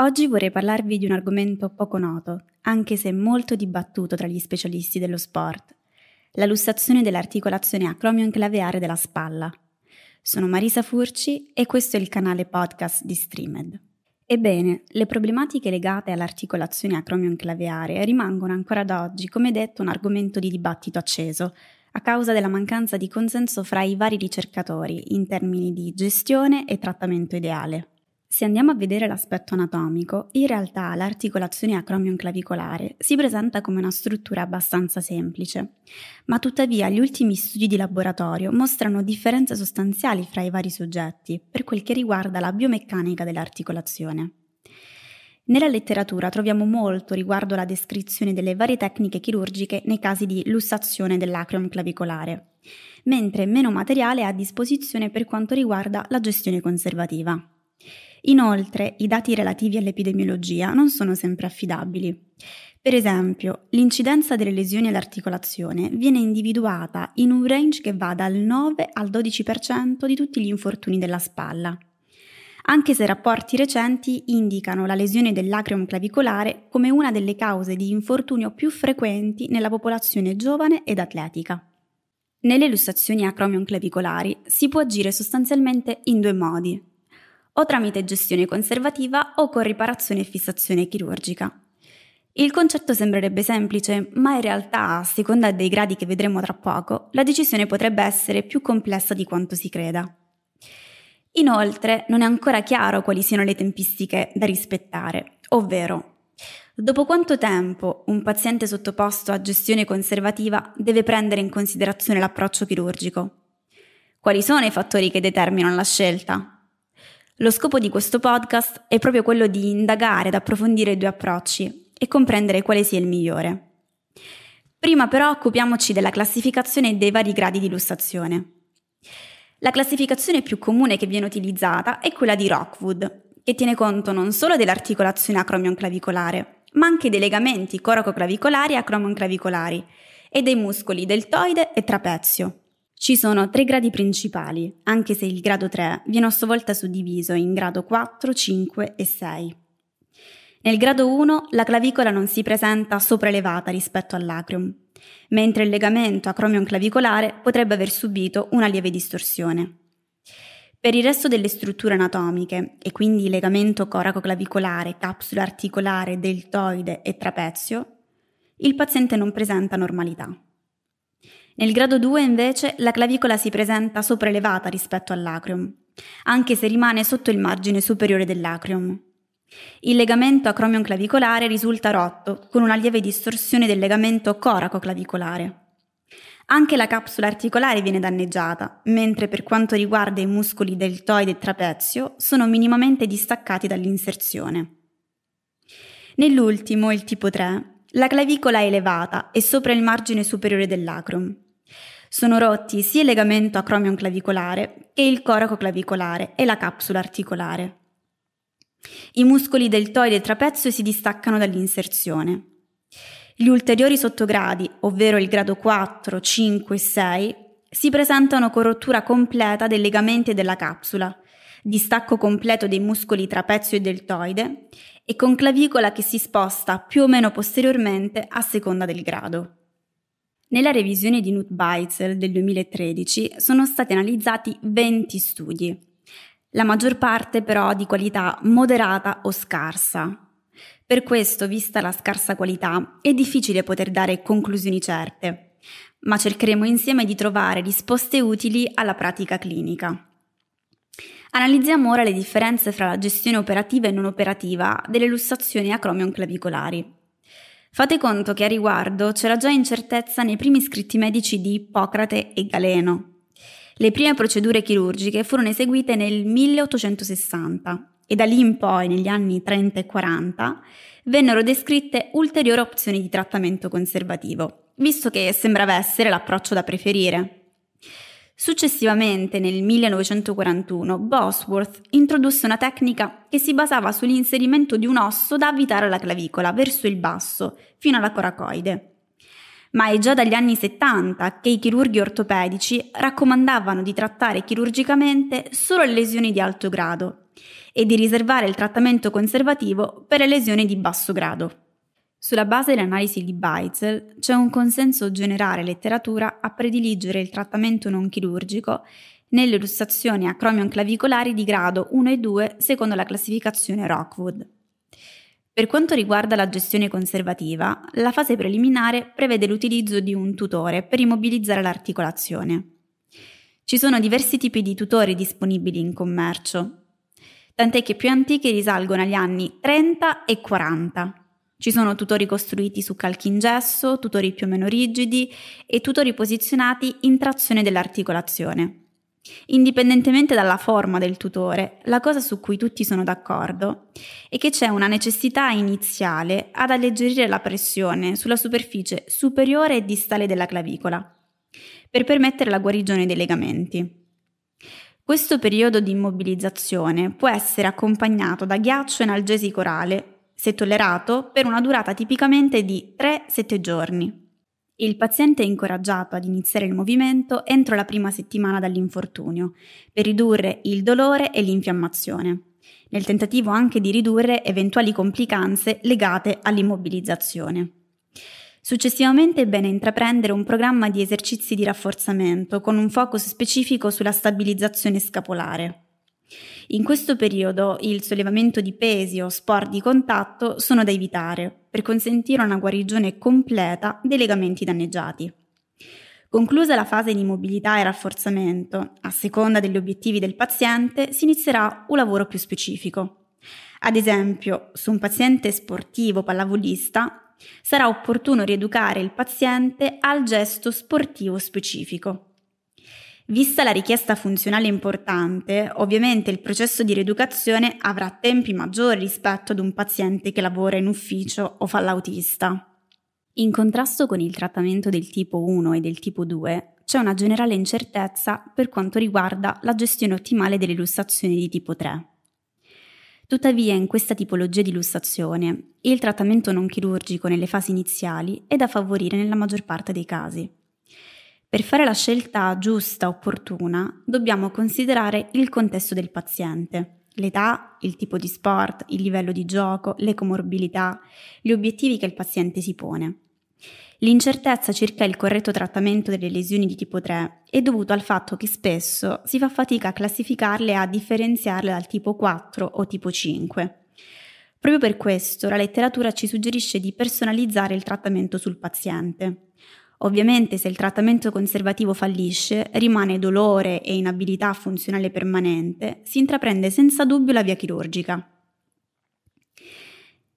Oggi vorrei parlarvi di un argomento poco noto, anche se molto dibattuto tra gli specialisti dello sport, la lussazione dell'articolazione acromio-enclaveare della spalla. Sono Marisa Furci e questo è il canale podcast di Streamed. Ebbene, le problematiche legate all'articolazione acromio-enclaveare rimangono ancora ad oggi, come detto, un argomento di dibattito acceso, a causa della mancanza di consenso fra i vari ricercatori in termini di gestione e trattamento ideale. Se andiamo a vedere l'aspetto anatomico, in realtà l'articolazione acromion-clavicolare si presenta come una struttura abbastanza semplice, ma tuttavia gli ultimi studi di laboratorio mostrano differenze sostanziali fra i vari soggetti per quel che riguarda la biomeccanica dell'articolazione. Nella letteratura troviamo molto riguardo alla descrizione delle varie tecniche chirurgiche nei casi di lussazione dell'acromion clavicolare, mentre meno materiale è a disposizione per quanto riguarda la gestione conservativa. Inoltre, i dati relativi all'epidemiologia non sono sempre affidabili. Per esempio, l'incidenza delle lesioni all'articolazione viene individuata in un range che va dal 9 al 12% di tutti gli infortuni della spalla, anche se rapporti recenti indicano la lesione dell'acrium clavicolare come una delle cause di infortunio più frequenti nella popolazione giovane ed atletica. Nelle lussazioni acromion clavicolari si può agire sostanzialmente in due modi, o tramite gestione conservativa o con riparazione e fissazione chirurgica. Il concetto sembrerebbe semplice, ma in realtà, a seconda dei gradi che vedremo tra poco, la decisione potrebbe essere più complessa di quanto si creda. Inoltre, non è ancora chiaro quali siano le tempistiche da rispettare, ovvero dopo quanto tempo un paziente sottoposto a gestione conservativa deve prendere in considerazione l'approccio chirurgico. Quali sono i fattori che determinano la scelta? Lo scopo di questo podcast è proprio quello di indagare ed approfondire i due approcci e comprendere quale sia il migliore. Prima però occupiamoci della classificazione dei vari gradi di lussazione. La classificazione più comune che viene utilizzata è quella di Rockwood, che tiene conto non solo dell'articolazione acromion-clavicolare, ma anche dei legamenti coraco-clavicolari e acromion-clavicolari e dei muscoli deltoide e trapezio. Ci sono tre gradi principali, anche se il grado 3 viene a sua volta suddiviso in grado 4, 5 e 6. Nel grado 1 la clavicola non si presenta sopraelevata rispetto all'acrium, mentre il legamento acromion clavicolare potrebbe aver subito una lieve distorsione. Per il resto delle strutture anatomiche, e quindi legamento coraco-clavicolare, capsula articolare, deltoide e trapezio, il paziente non presenta normalità. Nel grado 2 invece la clavicola si presenta sopraelevata rispetto all'acrium, anche se rimane sotto il margine superiore dell'acrium. Il legamento acromion clavicolare risulta rotto, con una lieve distorsione del legamento coraco-clavicolare. Anche la capsula articolare viene danneggiata, mentre per quanto riguarda i muscoli deltoide e trapezio sono minimamente distaccati dall'inserzione. Nell'ultimo, il tipo 3, la clavicola è elevata e sopra il margine superiore dell'acrum. Sono rotti sia il legamento acromion clavicolare che il coraco clavicolare e la capsula articolare. I muscoli deltoide e trapezio si distaccano dall'inserzione. Gli ulteriori sottogradi, ovvero il grado 4, 5 e 6, si presentano con rottura completa dei legamenti e della capsula, distacco completo dei muscoli trapezio e deltoide e con clavicola che si sposta più o meno posteriormente a seconda del grado. Nella revisione di Knut Beitzel del 2013 sono stati analizzati 20 studi, la maggior parte però di qualità moderata o scarsa. Per questo, vista la scarsa qualità, è difficile poter dare conclusioni certe, ma cercheremo insieme di trovare risposte utili alla pratica clinica. Analizziamo ora le differenze fra la gestione operativa e non operativa delle lussazioni acromion clavicolari. Fate conto che a riguardo c'era già incertezza nei primi scritti medici di Ippocrate e Galeno. Le prime procedure chirurgiche furono eseguite nel 1860 e da lì in poi, negli anni 30 e 40, vennero descritte ulteriori opzioni di trattamento conservativo, visto che sembrava essere l'approccio da preferire. Successivamente, nel 1941, Bosworth introdusse una tecnica che si basava sull'inserimento di un osso da avvitare alla clavicola verso il basso, fino alla coracoide. Ma è già dagli anni 70 che i chirurghi ortopedici raccomandavano di trattare chirurgicamente solo le lesioni di alto grado e di riservare il trattamento conservativo per le lesioni di basso grado. Sulla base dell'analisi di Beitzel c'è un consenso generale letteratura a prediligere il trattamento non chirurgico nelle lussazioni acromion-clavicolari di grado 1 e 2 secondo la classificazione Rockwood. Per quanto riguarda la gestione conservativa, la fase preliminare prevede l'utilizzo di un tutore per immobilizzare l'articolazione. Ci sono diversi tipi di tutori disponibili in commercio, tant'è che più antichi risalgono agli anni 30 e 40. Ci sono tutori costruiti su calchi in gesso, tutori più o meno rigidi e tutori posizionati in trazione dell'articolazione. Indipendentemente dalla forma del tutore, la cosa su cui tutti sono d'accordo è che c'è una necessità iniziale ad alleggerire la pressione sulla superficie superiore e distale della clavicola per permettere la guarigione dei legamenti. Questo periodo di immobilizzazione può essere accompagnato da ghiaccio analgesico orale, se tollerato, per una durata tipicamente di 3-7 giorni. Il paziente è incoraggiato ad iniziare il movimento entro la prima settimana dall'infortunio, per ridurre il dolore e l'infiammazione, nel tentativo anche di ridurre eventuali complicanze legate all'immobilizzazione. Successivamente è bene intraprendere un programma di esercizi di rafforzamento con un focus specifico sulla stabilizzazione scapolare. In questo periodo il sollevamento di pesi o sport di contatto sono da evitare per consentire una guarigione completa dei legamenti danneggiati. Conclusa la fase di mobilità e rafforzamento, a seconda degli obiettivi del paziente, si inizierà un lavoro più specifico. Ad esempio, su un paziente sportivo pallavolista sarà opportuno rieducare il paziente al gesto sportivo specifico. Vista la richiesta funzionale importante, ovviamente il processo di rieducazione avrà tempi maggiori rispetto ad un paziente che lavora in ufficio o fa l'autista. In contrasto con il trattamento del tipo 1 e del tipo 2, c'è una generale incertezza per quanto riguarda la gestione ottimale delle lussazioni di tipo 3. Tuttavia, in questa tipologia di lussazione, il trattamento non chirurgico nelle fasi iniziali è da favorire nella maggior parte dei casi. Per fare la scelta giusta, opportuna, dobbiamo considerare il contesto del paziente, l'età, il tipo di sport, il livello di gioco, le comorbilità, gli obiettivi che il paziente si pone. L'incertezza circa il corretto trattamento delle lesioni di tipo 3 è dovuta al fatto che spesso si fa fatica a classificarle e a differenziarle dal tipo 4 o tipo 5. Proprio per questo la letteratura ci suggerisce di personalizzare il trattamento sul paziente. Ovviamente se il trattamento conservativo fallisce, rimane dolore e inabilità funzionale permanente, si intraprende senza dubbio la via chirurgica.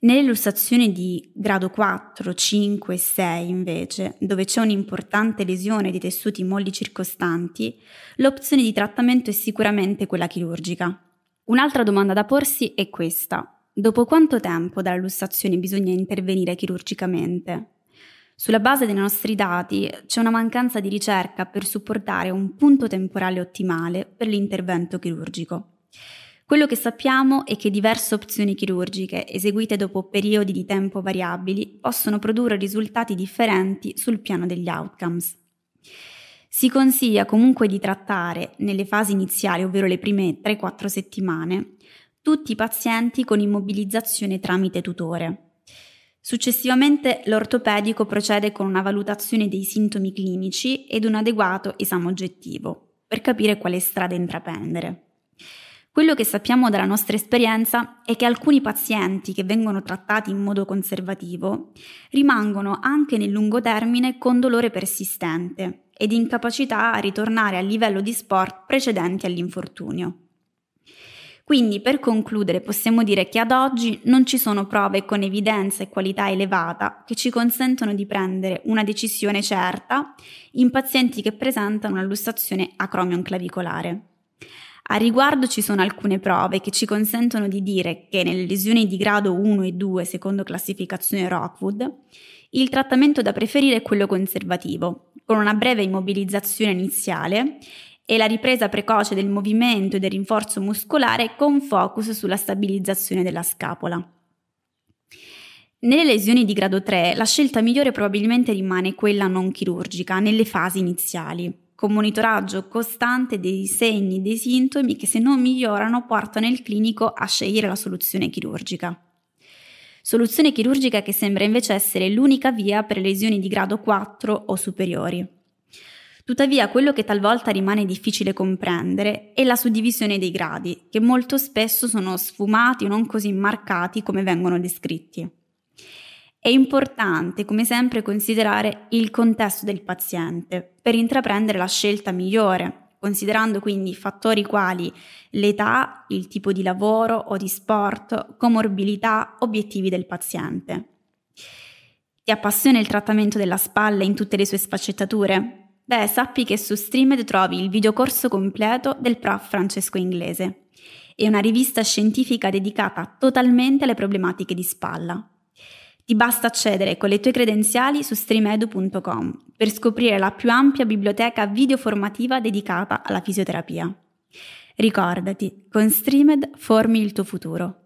Nelle lussazioni di grado 4, 5 e 6, invece, dove c'è un'importante lesione dei tessuti molli circostanti, l'opzione di trattamento è sicuramente quella chirurgica. Un'altra domanda da porsi è questa. Dopo quanto tempo dalla lussazione bisogna intervenire chirurgicamente? Sulla base dei nostri dati c'è una mancanza di ricerca per supportare un punto temporale ottimale per l'intervento chirurgico. Quello che sappiamo è che diverse opzioni chirurgiche eseguite dopo periodi di tempo variabili possono produrre risultati differenti sul piano degli outcomes. Si consiglia comunque di trattare nelle fasi iniziali, ovvero le prime 3-4 settimane, tutti i pazienti con immobilizzazione tramite tutore Successivamente l'ortopedico procede con una valutazione dei sintomi clinici ed un adeguato esame oggettivo per capire quale strada intraprendere. Quello che sappiamo dalla nostra esperienza è che alcuni pazienti che vengono trattati in modo conservativo rimangono anche nel lungo termine con dolore persistente ed incapacità a ritornare al livello di sport precedenti all'infortunio. Quindi per concludere possiamo dire che ad oggi non ci sono prove con evidenza e qualità elevata che ci consentono di prendere una decisione certa in pazienti che presentano una lussazione acromion clavicolare. A riguardo ci sono alcune prove che ci consentono di dire che nelle lesioni di grado 1 e 2 secondo classificazione Rockwood il trattamento da preferire è quello conservativo, con una breve immobilizzazione iniziale e la ripresa precoce del movimento e del rinforzo muscolare con focus sulla stabilizzazione della scapola. Nelle lesioni di grado 3 la scelta migliore probabilmente rimane quella non chirurgica nelle fasi iniziali. con monitoraggio costante dei segni, dei sintomi che se non migliorano portano il clinico a scegliere la soluzione chirurgica. Soluzione chirurgica che sembra invece essere l'unica via per lesioni di grado 4 o superiori. Tuttavia, quello che talvolta rimane difficile comprendere è la suddivisione dei gradi, che molto spesso sono sfumati o non così marcati come vengono descritti. È importante, come sempre, considerare il contesto del paziente per intraprendere la scelta migliore, considerando quindi fattori quali l'età, il tipo di lavoro o di sport, comorbilità, obiettivi del paziente. Ti appassiona il trattamento della spalla in tutte le sue sfaccettature? Beh, sappi che su Streamed trovi il videocorso completo del prof Francesco Inglese. È una rivista scientifica dedicata totalmente alle problematiche di spalla. Ti basta accedere con le tue credenziali su streamedu.com per scoprire la più ampia biblioteca videoformativa dedicata alla fisioterapia. Ricordati, con Streamed formi il tuo futuro.